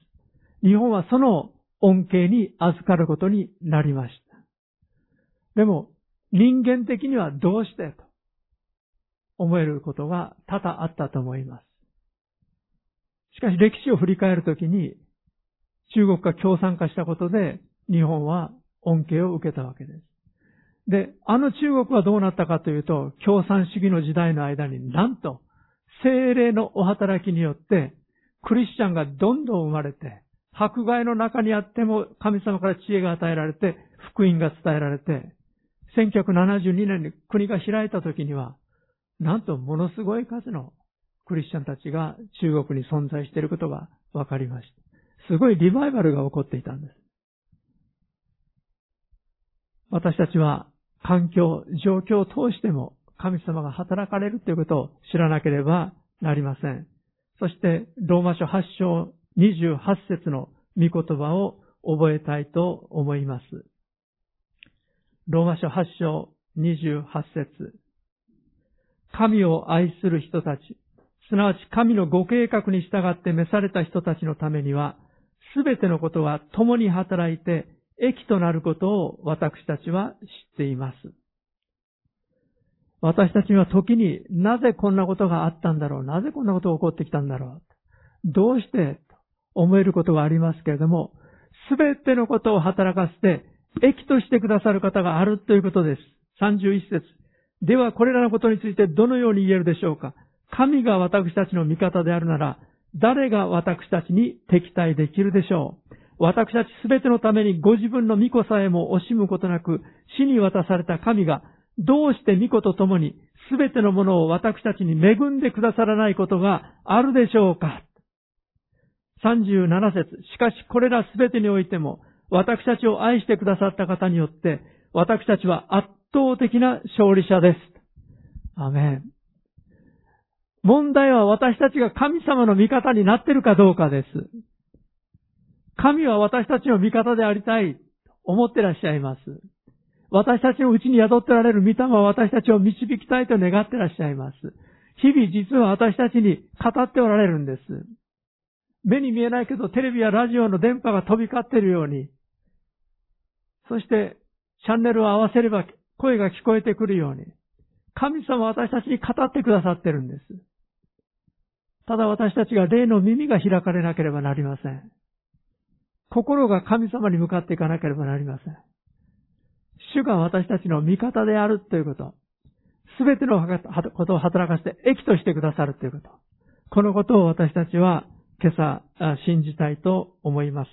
日本はその恩恵に預かることになりました。でも、人間的にはどうしてと思えることが多々あったと思います。しかし歴史を振り返るときに、中国が共産化したことで日本は恩恵を受けたわけです。で、あの中国はどうなったかというと、共産主義の時代の間になんと、精霊のお働きによって、クリスチャンがどんどん生まれて、迫害の中にあっても神様から知恵が与えられて、福音が伝えられて、1972年に国が開いた時には、なんとものすごい数のクリスチャンたちが中国に存在していることが分かりました。すごいリバイバルが起こっていたんです。私たちは環境、状況を通しても神様が働かれるということを知らなければなりません。そして、ローマ書8章28節の御言葉を覚えたいと思います。ローマ書8章28節。神を愛する人たち、すなわち神のご計画に従って召された人たちのためには、すべてのことは共に働いて益となることを私たちは知っています。私たちは時になぜこんなことがあったんだろう。なぜこんなことが起こってきたんだろう。どうしてと思えることがありますけれども、すべてのことを働かせて益としてくださる方があるということです。31節ではこれらのことについてどのように言えるでしょうか神が私たちの味方であるなら、誰が私たちに敵対できるでしょう私たちすべてのためにご自分の御子さえも惜しむことなく死に渡された神がどうして御子と共にすべてのものを私たちに恵んでくださらないことがあるでしょうか ?37 節しかしこれらすべてにおいても私たちを愛してくださった方によって私たちは圧倒的な勝利者です。アメン。問題は私たちが神様の味方になっているかどうかです。神は私たちの味方でありたいと思ってらっしゃいます。私たちのうちに宿ってられる御霊は私たちを導きたいと願ってらっしゃいます。日々実は私たちに語っておられるんです。目に見えないけどテレビやラジオの電波が飛び交っているように、そしてチャンネルを合わせれば声が聞こえてくるように、神様は私たちに語ってくださってるんです。ただ私たちが霊の耳が開かれなければなりません。心が神様に向かっていかなければなりません。主が私たちの味方であるということ。すべてのことを働かせて益としてくださるということ。このことを私たちは今朝信じたいと思います。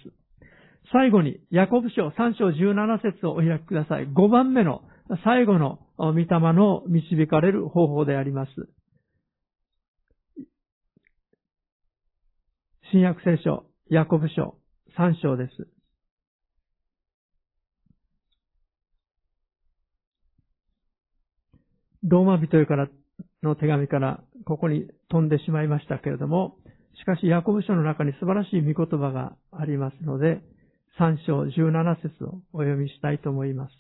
最後に、ヤコブ書3章17節をお開きください。5番目の最後の御霊の導かれる方法であります。新約聖書、ヤコブ書3章です。ローマ人からの手紙からここに飛んでしまいましたけれども、しかし、ヤコブ書の中に素晴らしい御言葉がありますので、3章17節をお読みしたいと思います。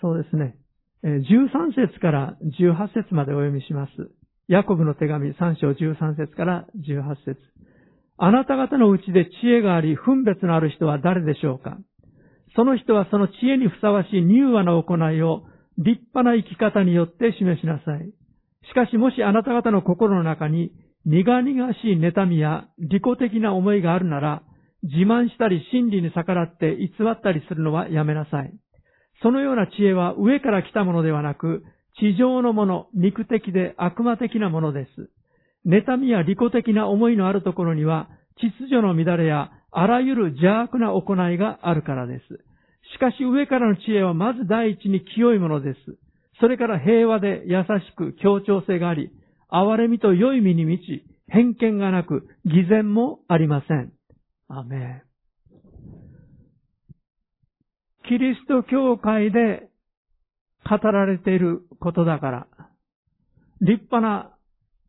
そうですね。13節から18節までお読みします。ヤコブの手紙3章13節から18節あなた方のうちで知恵があり、分別のある人は誰でしょうか？その人はその知恵にふさわしい柔和な行いを立派な生き方によって示しなさい。しかしもしあなた方の心の中に苦々しい妬みや利己的な思いがあるなら、自慢したり真理に逆らって偽ったりするのはやめなさい。そのような知恵は上から来たものではなく、地上のもの、肉的で悪魔的なものです。妬みや利己的な思いのあるところには、秩序の乱れやあらゆる邪悪な行いがあるからです。しかし上からの知恵はまず第一に清いものです。それから平和で優しく協調性があり、憐れみと良い身に満ち、偏見がなく、偽善もありません。アメン。キリスト教会で語られていることだから、立派な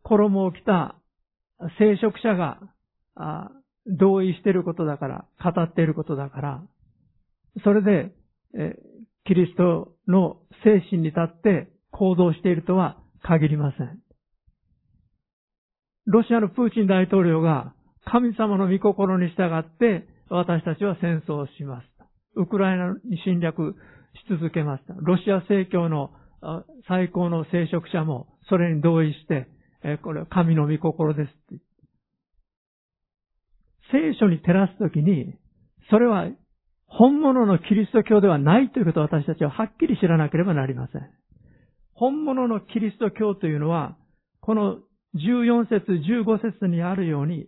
衣を着た聖職者が同意していることだから、語っていることだから、それで、キリストの精神に立って行動しているとは限りません。ロシアのプーチン大統領が神様の御心に従って私たちは戦争をします。ウクライナに侵略し続けました。ロシア正教の最高の聖職者もそれに同意して、これは神の御心です。聖書に照らすときに、それは本物のキリスト教ではないということを私たちははっきり知らなければなりません。本物のキリスト教というのは、この14節、15節にあるように、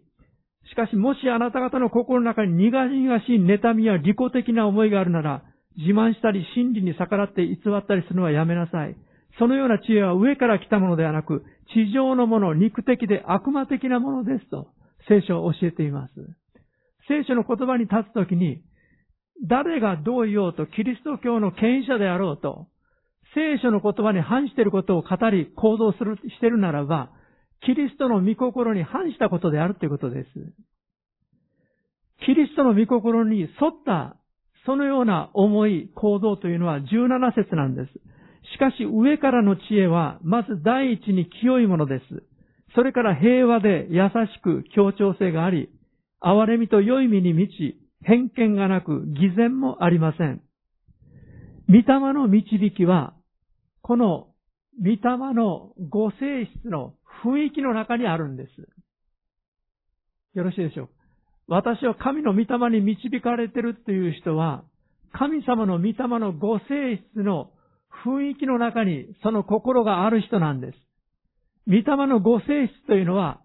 しかしもしあなた方の心の中に苦々しい妬みや利己的な思いがあるなら、自慢したり真理に逆らって偽ったりするのはやめなさい。そのような知恵は上から来たものではなく、地上のもの、肉的で悪魔的なものですと、聖書を教えています。聖書の言葉に立つときに、誰がどう言おうと、キリスト教の権威者であろうと、聖書の言葉に反していることを語り、行動する、しているならば、キリストの御心に反したことであるということです。キリストの御心に沿った、そのような思い、行動というのは17節なんです。しかし上からの知恵は、まず第一に清いものです。それから平和で優しく協調性があり、憐れみと良い身に満ち、偏見がなく偽善もありません。御霊の導きは、この御霊のご性質の雰囲気の中にあるんです。よろしいでしょう私は神の御霊に導かれているという人は、神様の御霊のご性質の雰囲気の中にその心がある人なんです。御霊のご性質というのは、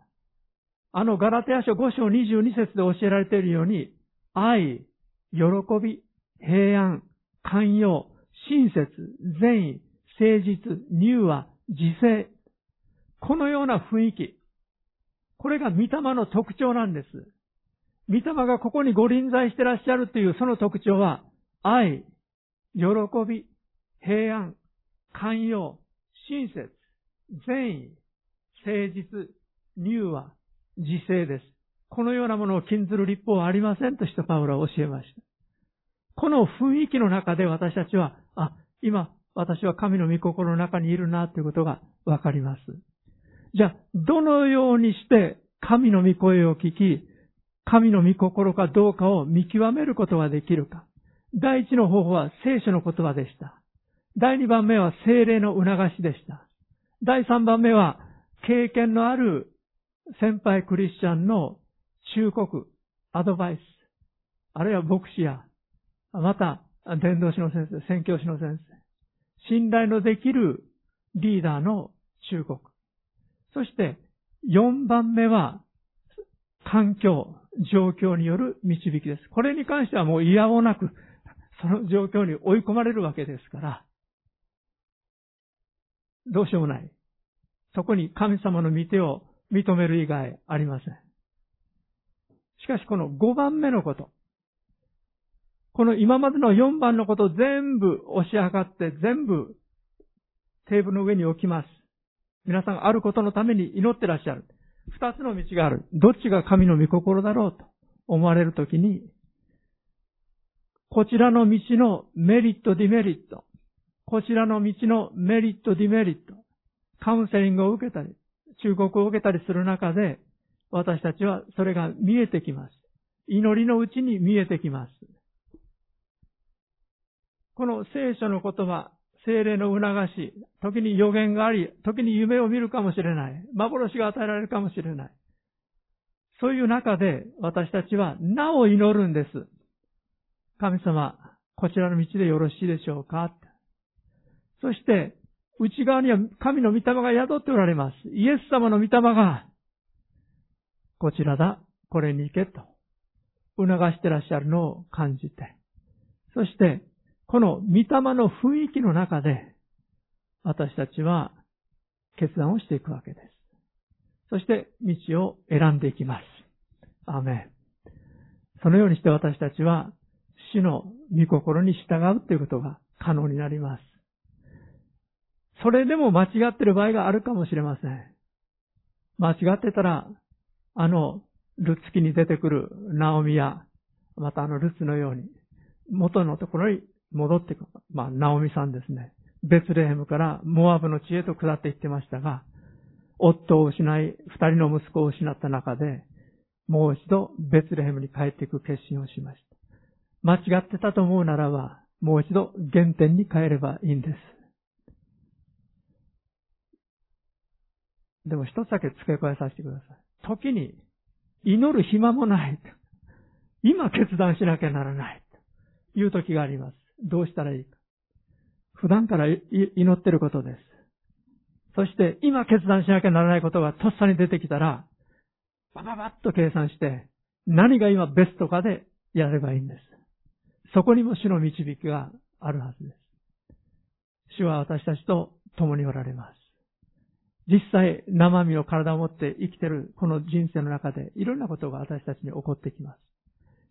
あのガラテヤ書5章22節で教えられているように、愛、喜び、平安、寛容、親切、善意、誠実、乳和、自制。このような雰囲気。これが御霊の特徴なんです。御霊がここにご臨在してらっしゃるというその特徴は、愛、喜び、平安、寛容、親切、善意、誠実、乳和、自制です。このようなものを禁ずる立法はありませんとしてパウロは教えました。この雰囲気の中で私たちは、あ、今、私は神の御心の中にいるなということがわかります。じゃあ、どのようにして神の御声を聞き、神の御心かどうかを見極めることができるか。第一の方法は聖書の言葉でした。第二番目は精霊の促しでした。第三番目は経験のある先輩クリスチャンの忠告、アドバイス、あるいは牧師や、また伝道師の先生、宣教師の先生、信頼のできるリーダーの忠告。そして4番目は環境、状況による導きです。これに関してはもう嫌おなく、その状況に追い込まれるわけですから、どうしようもない。そこに神様の御手を認める以外ありません。しかしこの5番目のこと、この今までの4番のことを全部押し量って全部テーブルの上に置きます。皆さんあることのために祈ってらっしゃる。二つの道がある。どっちが神の御心だろうと思われるときに、こちらの道のメリット、ディメリット、こちらの道のメリット、ディメリット、カウンセリングを受けたり、忠告を受けたりする中で、私たちはそれが見えてきます。祈りのうちに見えてきます。この聖書の言葉、精霊の促し、時に予言があり、時に夢を見るかもしれない。幻が与えられるかもしれない。そういう中で私たちはなお祈るんです。神様、こちらの道でよろしいでしょうか？そして、内側には神の御霊が宿っておられます。イエス様の御霊が、こちらだ、これに行けと、促してらっしゃるのを感じて、そして、この御霊の雰囲気の中で、私たちは決断をしていくわけです。そして道を選んでいきます。アメン。そのようにして私たちは主の御心に従うということが可能になります。それでも間違っている場合があるかもしれません。間違ってたら、あの、ルツキに出てくるナオミや、またあのルツのように、元のところに戻ってくる。まあ、ナオミさんですね。ベツレヘムからモアブの地へと下っていってましたが、夫を失い、二人の息子を失った中で、もう一度ベツレヘムに帰っていく決心をしました。間違ってたと思うならば、もう一度原点に帰ればいいんです。でも一つだけ付け加えさせてください。時に、祈る暇もない。今決断しなきゃならない。という時があります。どうしたらいいか。普段から祈ってることです。そして今決断しなきゃならないことがとっさに出てきたら、バババッと計算して、何が今ベストかでやればいいんです。そこにも主の導きがあるはずです。主は私たちと共におられます。実際、生身の体を持って生きているこの人生の中でいろんなことが私たちに起こってきます。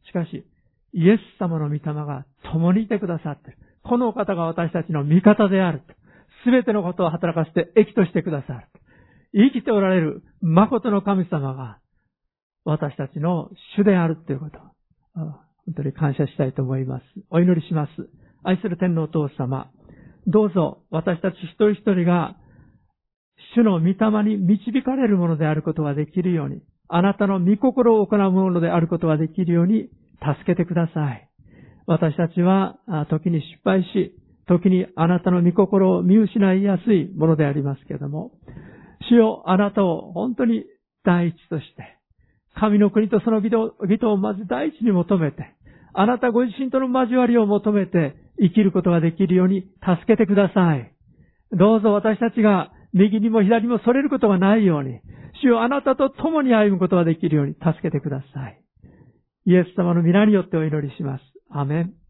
しかし、イエス様の御霊が共にいてくださっている。この方が私たちの味方である。すべてのことを働かせて益としてくださる。生きておられる誠の神様が私たちの主であるということ。本当に感謝したいと思います。お祈りします。愛する天皇お父様。どうぞ私たち一人一人が主の御霊に導かれるものであることができるように、あなたの御心を行うものであることができるように助けてください。私たちは時に失敗し、時にあなたの御心を見失いやすいものでありますけれども、主よあなたを本当に第一として、神の国とその義とをまず第一に求めて、あなたご自身との交わりを求めて生きることができるように助けてください。どうぞ私たちが右にも左にも逸れることがないように、主よあなたと共に歩むことができるように助けてください。イエス様の皆によってお祈りします。アメン。